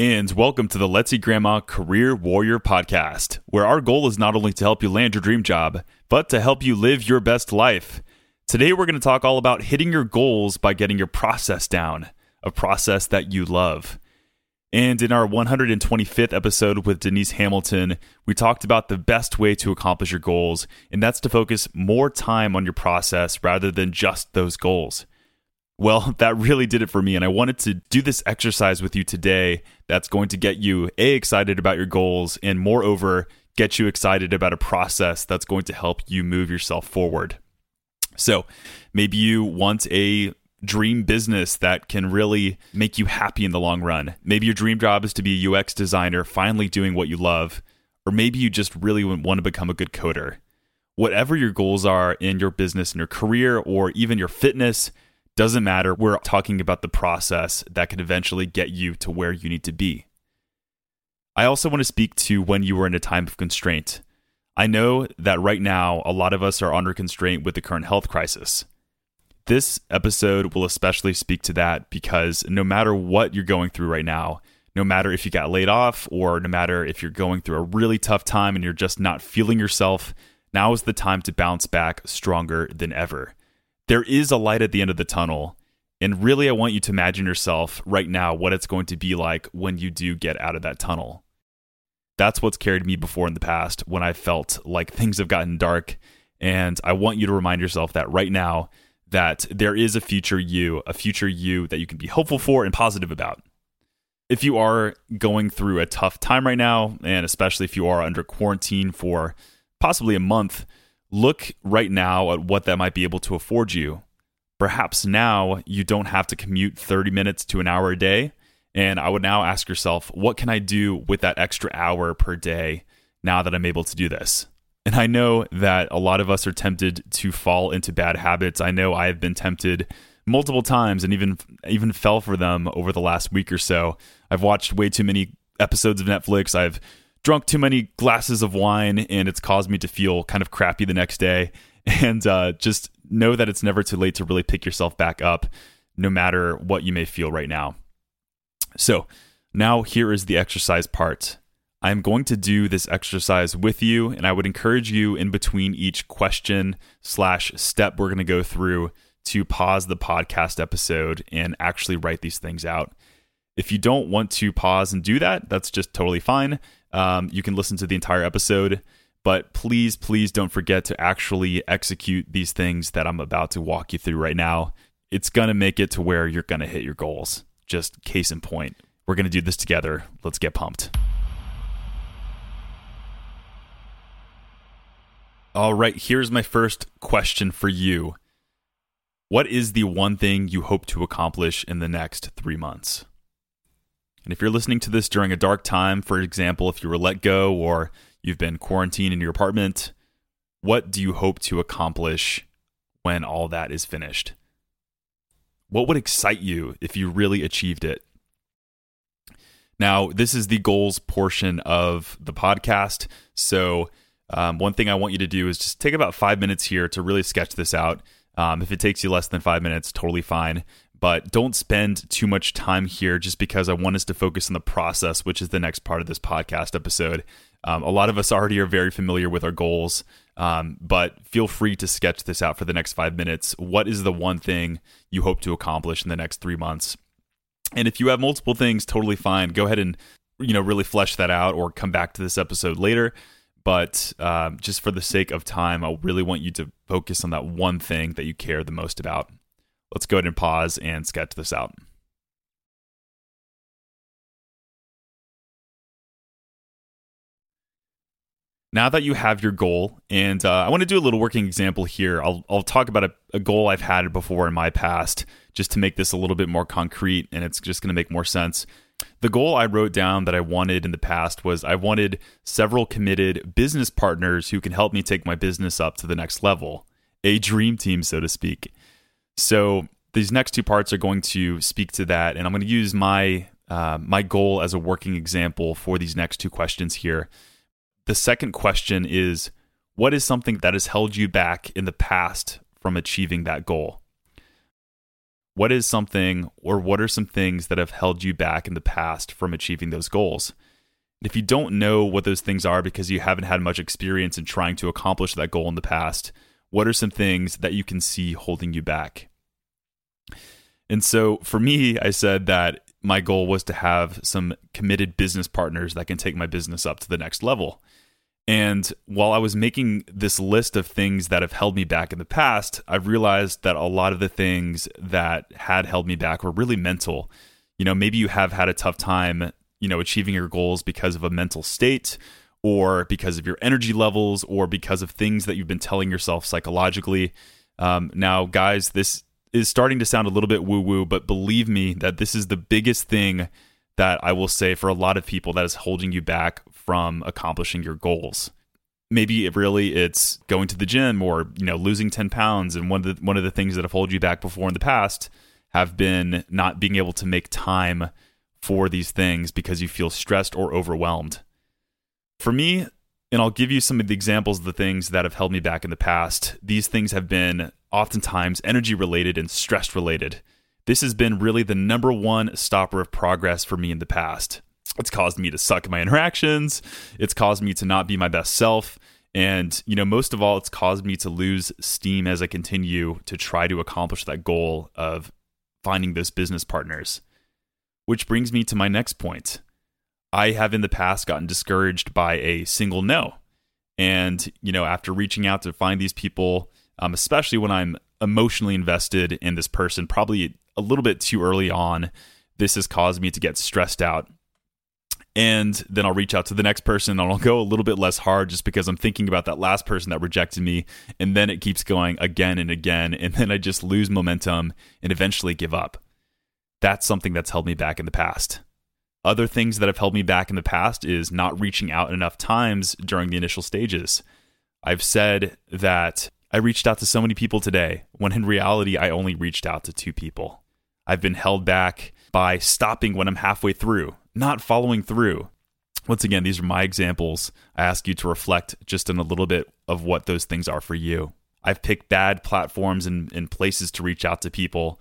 and welcome to the Let's Eat Grandma Career Warrior Podcast, where our goal is not only to help you land your dream job, but to help you live your best life. Today, we're going to talk all about hitting your goals by getting your process down, a process that you love. And in our 125th episode with Denise Hamilton, we talked about the best way to accomplish your goals, and that's to focus more time on your process rather than just those goals. Well, that really did it for me, and I wanted to do this exercise with you today that's going to get you A, excited about your goals, and moreover, get you excited about a process that's going to help you move yourself forward. So maybe you want a dream business that can really make you happy in the long run. Maybe your dream job is to be a UX designer, finally doing what you love, or maybe you just really want to become a good coder. Whatever your goals are in your business and your career, or even your fitness, doesn't matter. We're talking about the process that can eventually get you to where you need to be. I also want to speak to when you are in a time of constraint. I know that right now, a lot of us are under constraint with the current health crisis. This episode will especially speak to that because no matter what you're going through right now, no matter if you got laid off or no matter if you're going through a really tough time and you're just not feeling yourself, now is the time to bounce back stronger than ever. There is a light at the end of the tunnel. And really, I want you to imagine yourself right now what it's going to be like when you do get out of that tunnel. That's what's carried me before in the past when I felt like things have gotten dark. And I want you to remind yourself that right now, that there is a future you, a future you that you can be hopeful for and positive about. If you are going through a tough time right now, and especially if you are under quarantine for possibly a month, look right now at what that might be able to afford you. Perhaps now you don't have to commute 30 minutes to an hour a day. And I would now ask yourself, what can I do with that extra hour per day now that I'm able to do this? And I know that a lot of us are tempted to fall into bad habits. I know I have been tempted multiple times and even even fell for them over the last week or so. I've watched way too many episodes of Netflix. I've drunk too many glasses of wine and it's caused me to feel kind of crappy the next day. And uh, just know that it's never too late to really pick yourself back up, no matter what you may feel right now. So, now here is the exercise part. I'm going to do this exercise with you, and I would encourage you in between each question slash step we're going to go through to pause the podcast episode and actually write these things out. If you don't want to pause and do that, that's just totally fine. Um, you can listen to the entire episode, but please, please don't forget to actually execute these things that I'm about to walk you through right now. It's going to make it to where you're going to hit your goals. Just case in point. We're going to do this together. Let's get pumped. All right, here's my first question for you. What is the one thing you hope to accomplish in the next three months? And if you're listening to this during a dark time, for example, if you were let go or you've been quarantined in your apartment, what do you hope to accomplish when all that is finished? What would excite you if you really achieved it? Now, this is the goals portion of the podcast. So, um, one thing I want you to do is just take about five minutes here to really sketch this out. Um, if it takes you less than five minutes, totally fine. But don't spend too much time here just because I want us to focus on the process, which is the next part of this podcast episode. Um, a lot of us already are very familiar with our goals, um, but feel free to sketch this out for the next five minutes. What is the one thing you hope to accomplish in the next three months? And if you have multiple things, totally fine. Go ahead and you know really flesh that out, or come back to this episode later but uh, just for the sake of time, I really want you to focus on that one thing that you care the most about. Let's go ahead and pause and sketch this out. Now that you have your goal, and uh, I want to do a little working example here. I'll, I'll talk about a, a goal I've had before in my past, just to make this a little bit more concrete, and it's just going to make more sense. The goal I wrote down that I wanted in the past was I wanted several committed business partners who can help me take my business up to the next level, a dream team, so to speak. So these next two parts are going to speak to that, and I'm going to use my uh, my goal as a working example for these next two questions here. The second question is what is something that has held you back in the past from achieving that goal? what is something or what are some things that have held you back in the past from achieving those goals? If you don't know what those things are because you haven't had much experience in trying to accomplish that goal in the past, what are some things that you can see holding you back? And so for me, I said that my goal was to have some committed business partners that can take my business up to the next level. And while I was making this list of things that have held me back in the past, I've realized that a lot of the things that had held me back were really mental. You know, maybe you have had a tough time, you know, achieving your goals because of a mental state or because of your energy levels or because of things that you've been telling yourself psychologically. Um, now, guys, this is starting to sound a little bit woo woo, but believe me that this is the biggest thing that I will say for a lot of people that is holding you back from accomplishing your goals. Maybe it really it's going to the gym or you know losing 10 pounds and one of the one of the things that have held you back before in the past have been not being able to make time for these things because you feel stressed or overwhelmed. For me, and I'll give you some of the examples of the things that have held me back in the past. These things have been oftentimes energy related and stress related. This has been really the number one stopper of progress for me in the past. It's caused me to suck at my interactions, it's caused me to not be my best self. And, you know, most of all, it's caused me to lose steam as I continue to try to accomplish that goal of finding those business partners. Which brings me to my next point. I have in the past gotten discouraged by a single no. And, you know, after reaching out to find these people, um, especially when I'm emotionally invested in this person, probably a little bit too early on, this has caused me to get stressed out. And then I'll reach out to the next person and I'll go a little bit less hard just because I'm thinking about that last person that rejected me. And then it keeps going again and again. And then I just lose momentum and eventually give up. That's something that's held me back in the past. Other things that have held me back in the past is not reaching out enough times during the initial stages. I've said that I reached out to so many people today when in reality I only reached out to two people. I've been held back by stopping when I'm halfway through, not following through. Once again, these are my examples. I ask you to reflect just in a little bit of what those things are for you. I've picked bad platforms and, and places to reach out to people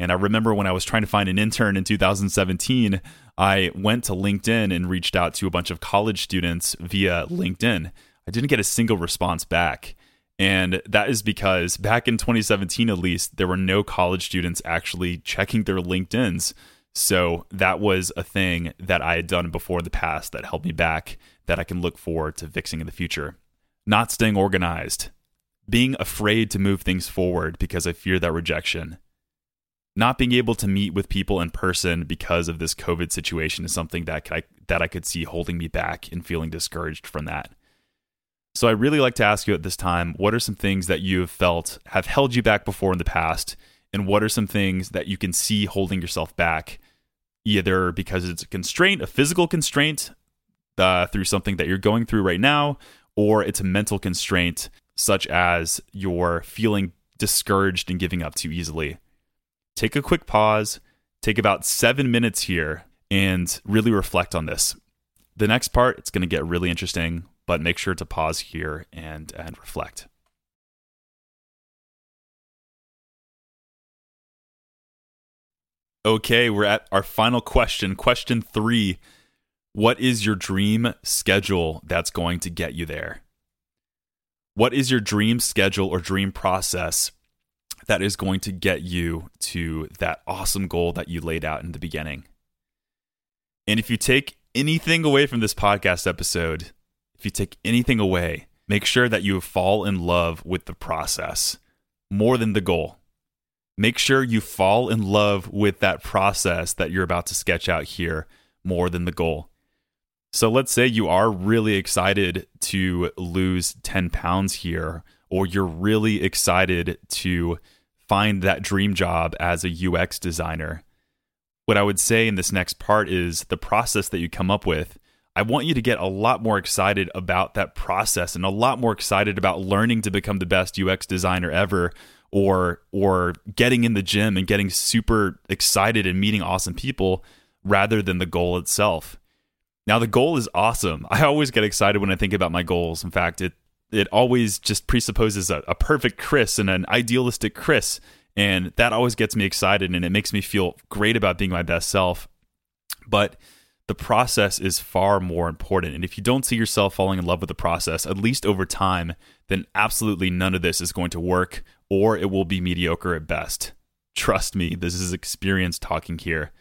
and I remember when I was trying to find an intern in 2017, I went to LinkedIn and reached out to a bunch of college students via LinkedIn. I didn't get a single response back. And that is because back in 2017, at least, there were no college students actually checking their LinkedIn's. So that was a thing that I had done before in the past that held me back that I can look forward to fixing in the future. Not staying organized, being afraid to move things forward because I fear that rejection not being able to meet with people in person because of this COVID situation is something that I, that I could see holding me back and feeling discouraged from that. So I really like to ask you at this time, what are some things that you have felt have held you back before in the past, and what are some things that you can see holding yourself back, either because it's a constraint, a physical constraint uh, through something that you're going through right now, or it's a mental constraint such as you're feeling discouraged and giving up too easily take a quick pause, take about seven minutes here, and really reflect on this. The next part, it's going to get really interesting, but make sure to pause here and, and reflect. Okay, we're at our final question. Question three What is your dream schedule that's going to get you there? What is your dream schedule or dream process that is going to get you to that awesome goal that you laid out in the beginning. And if you take anything away from this podcast episode, if you take anything away, make sure that you fall in love with the process more than the goal. Make sure you fall in love with that process that you're about to sketch out here more than the goal. So let's say you are really excited to lose 10 pounds here or you're really excited to find that dream job as a UX designer, what I would say in this next part is the process that you come up with. I want you to get a lot more excited about that process and a lot more excited about learning to become the best UX designer ever or or getting in the gym and getting super excited and meeting awesome people rather than the goal itself. Now the goal is awesome. I always get excited when I think about my goals. In fact, it it always just presupposes a, a perfect Chris and an idealistic Chris. And that always gets me excited and it makes me feel great about being my best self. But the process is far more important. And if you don't see yourself falling in love with the process, at least over time, then absolutely none of this is going to work or it will be mediocre at best. Trust me, this is experience talking here.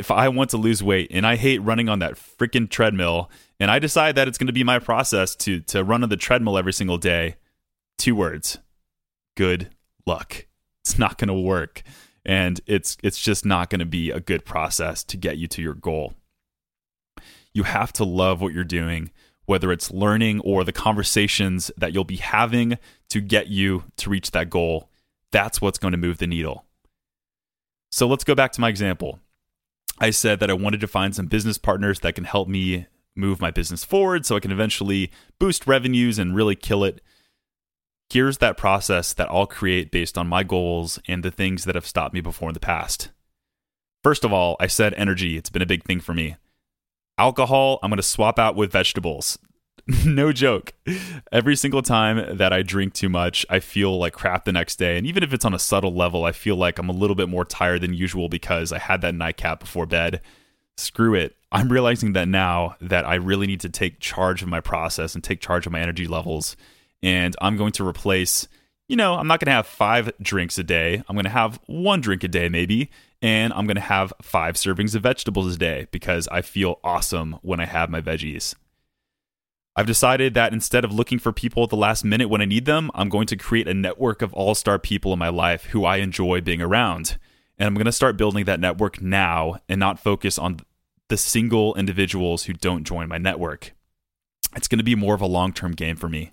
If I want to lose weight and I hate running on that freaking treadmill, and I decide that it's going to be my process to to run on the treadmill every single day, two words. Good luck. It's not going to work and it's it's just not going to be a good process to get you to your goal. You have to love what you're doing, whether it's learning or the conversations that you'll be having to get you to reach that goal. That's what's going to move the needle. So let's go back to my example. I said that I wanted to find some business partners that can help me move my business forward so I can eventually boost revenues and really kill it. Here's that process that I'll create based on my goals and the things that have stopped me before in the past. First of all, I said energy. It's been a big thing for me. Alcohol, I'm going to swap out with vegetables. no joke. Every single time that I drink too much, I feel like crap the next day. And even if it's on a subtle level, I feel like I'm a little bit more tired than usual because I had that nightcap before bed. Screw it. I'm realizing that now that I really need to take charge of my process and take charge of my energy levels. And I'm going to replace, you know, I'm not going to have five drinks a day. I'm going to have one drink a day, maybe. And I'm going to have five servings of vegetables a day because I feel awesome when I have my veggies. I've decided that instead of looking for people at the last minute when I need them, I'm going to create a network of all star people in my life who I enjoy being around. And I'm going to start building that network now and not focus on the single individuals who don't join my network. It's going to be more of a long term game for me.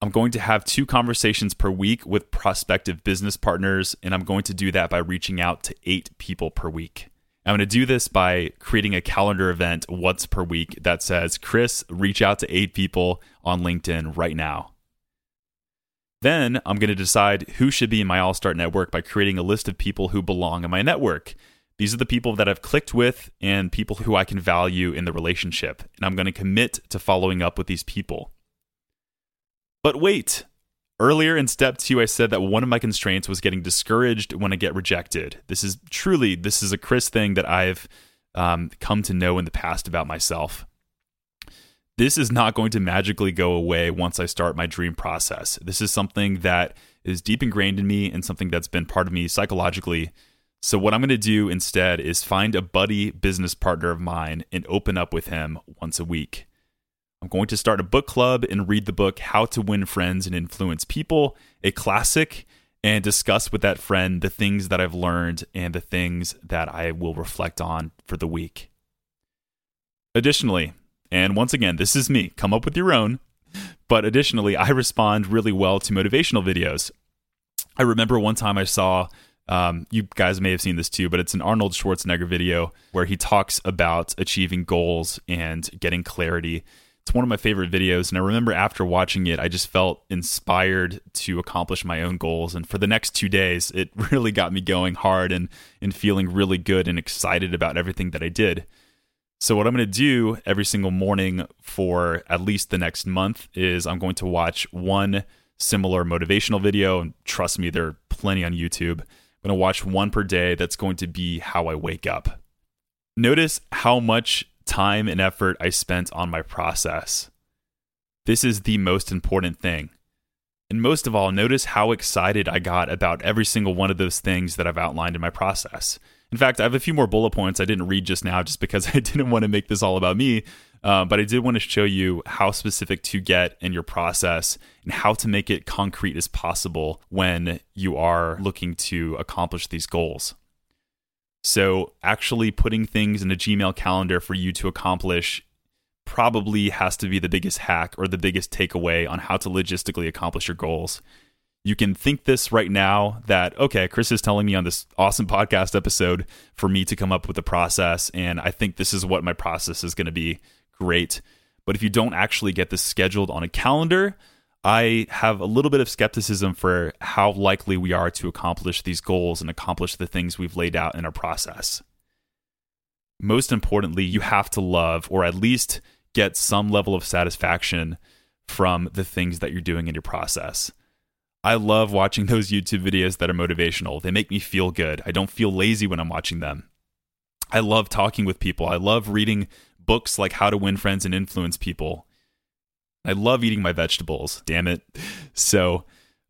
I'm going to have two conversations per week with prospective business partners, and I'm going to do that by reaching out to eight people per week. I'm going to do this by creating a calendar event once per week that says, Chris, reach out to eight people on LinkedIn right now. Then I'm going to decide who should be in my All Star network by creating a list of people who belong in my network. These are the people that I've clicked with and people who I can value in the relationship. And I'm going to commit to following up with these people. But wait, Earlier in step two, I said that one of my constraints was getting discouraged when I get rejected. This is truly, this is a Chris thing that I've um, come to know in the past about myself. This is not going to magically go away once I start my dream process. This is something that is deep ingrained in me and something that's been part of me psychologically. So, what I'm going to do instead is find a buddy business partner of mine and open up with him once a week. I'm going to start a book club and read the book How to Win Friends and Influence People, a classic, and discuss with that friend the things that I've learned and the things that I will reflect on for the week. Additionally, and once again, this is me, come up with your own, but additionally, I respond really well to motivational videos. I remember one time I saw um, you guys may have seen this too, but it's an Arnold Schwarzenegger video where he talks about achieving goals and getting clarity it's one of my favorite videos. And I remember after watching it, I just felt inspired to accomplish my own goals. And for the next two days, it really got me going hard and, and feeling really good and excited about everything that I did. So, what I'm going to do every single morning for at least the next month is I'm going to watch one similar motivational video. And trust me, there are plenty on YouTube. I'm going to watch one per day that's going to be how I wake up. Notice how much time and effort I spent on my process. This is the most important thing. And most of all, notice how excited I got about every single one of those things that I've outlined in my process. In fact, I have a few more bullet points I didn't read just now just because I didn't want to make this all about me. Uh, but I did want to show you how specific to get in your process and how to make it concrete as possible when you are looking to accomplish these goals. So, actually putting things in a Gmail calendar for you to accomplish probably has to be the biggest hack or the biggest takeaway on how to logistically accomplish your goals. You can think this right now that, okay, Chris is telling me on this awesome podcast episode for me to come up with a process, and I think this is what my process is going to be. Great. But if you don't actually get this scheduled on a calendar, I have a little bit of skepticism for how likely we are to accomplish these goals and accomplish the things we've laid out in our process. Most importantly, you have to love or at least get some level of satisfaction from the things that you're doing in your process. I love watching those YouTube videos that are motivational. They make me feel good. I don't feel lazy when I'm watching them. I love talking with people. I love reading books like How to Win Friends and Influence People. I love eating my vegetables, damn it. So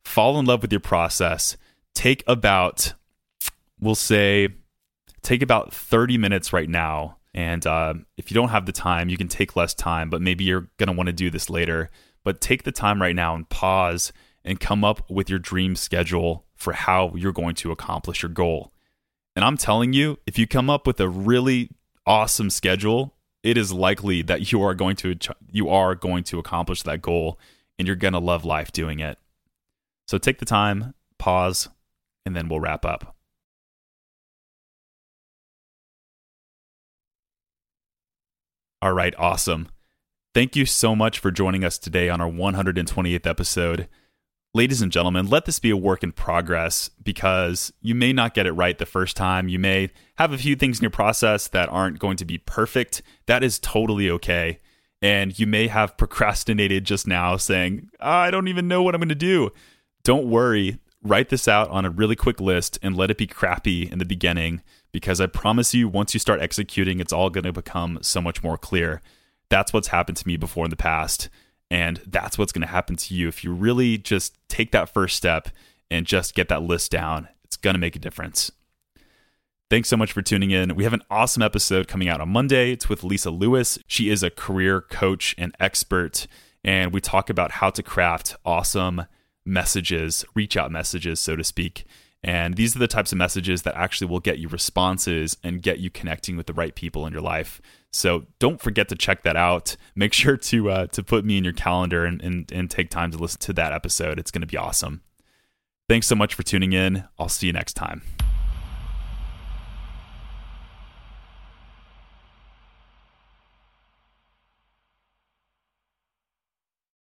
fall in love with your process. Take about, we'll say, take about 30 minutes right now. And uh, if you don't have the time, you can take less time, but maybe you're going to want to do this later. But take the time right now and pause and come up with your dream schedule for how you're going to accomplish your goal. And I'm telling you, if you come up with a really awesome schedule, it is likely that you are going to you are going to accomplish that goal and you're going to love life doing it. So take the time, pause, and then we'll wrap up. All right, awesome. Thank you so much for joining us today on our 128th episode. Ladies and gentlemen, let this be a work in progress because you may not get it right the first time. You may have a few things in your process that aren't going to be perfect. That is totally okay. And you may have procrastinated just now saying, I don't even know what I'm going to do. Don't worry. Write this out on a really quick list and let it be crappy in the beginning because I promise you, once you start executing, it's all going to become so much more clear. That's what's happened to me before in the past. And that's what's going to happen to you if you really just take that first step and just get that list down. It's going to make a difference. Thanks so much for tuning in. We have an awesome episode coming out on Monday. It's with Lisa Lewis. She is a career coach and expert, and we talk about how to craft awesome messages, reach out messages, so to speak, and these are the types of messages that actually will get you responses and get you connecting with the right people in your life. So don't forget to check that out. Make sure to uh, to put me in your calendar and, and, and take time to listen to that episode. It's going to be awesome. Thanks so much for tuning in. I'll see you next time.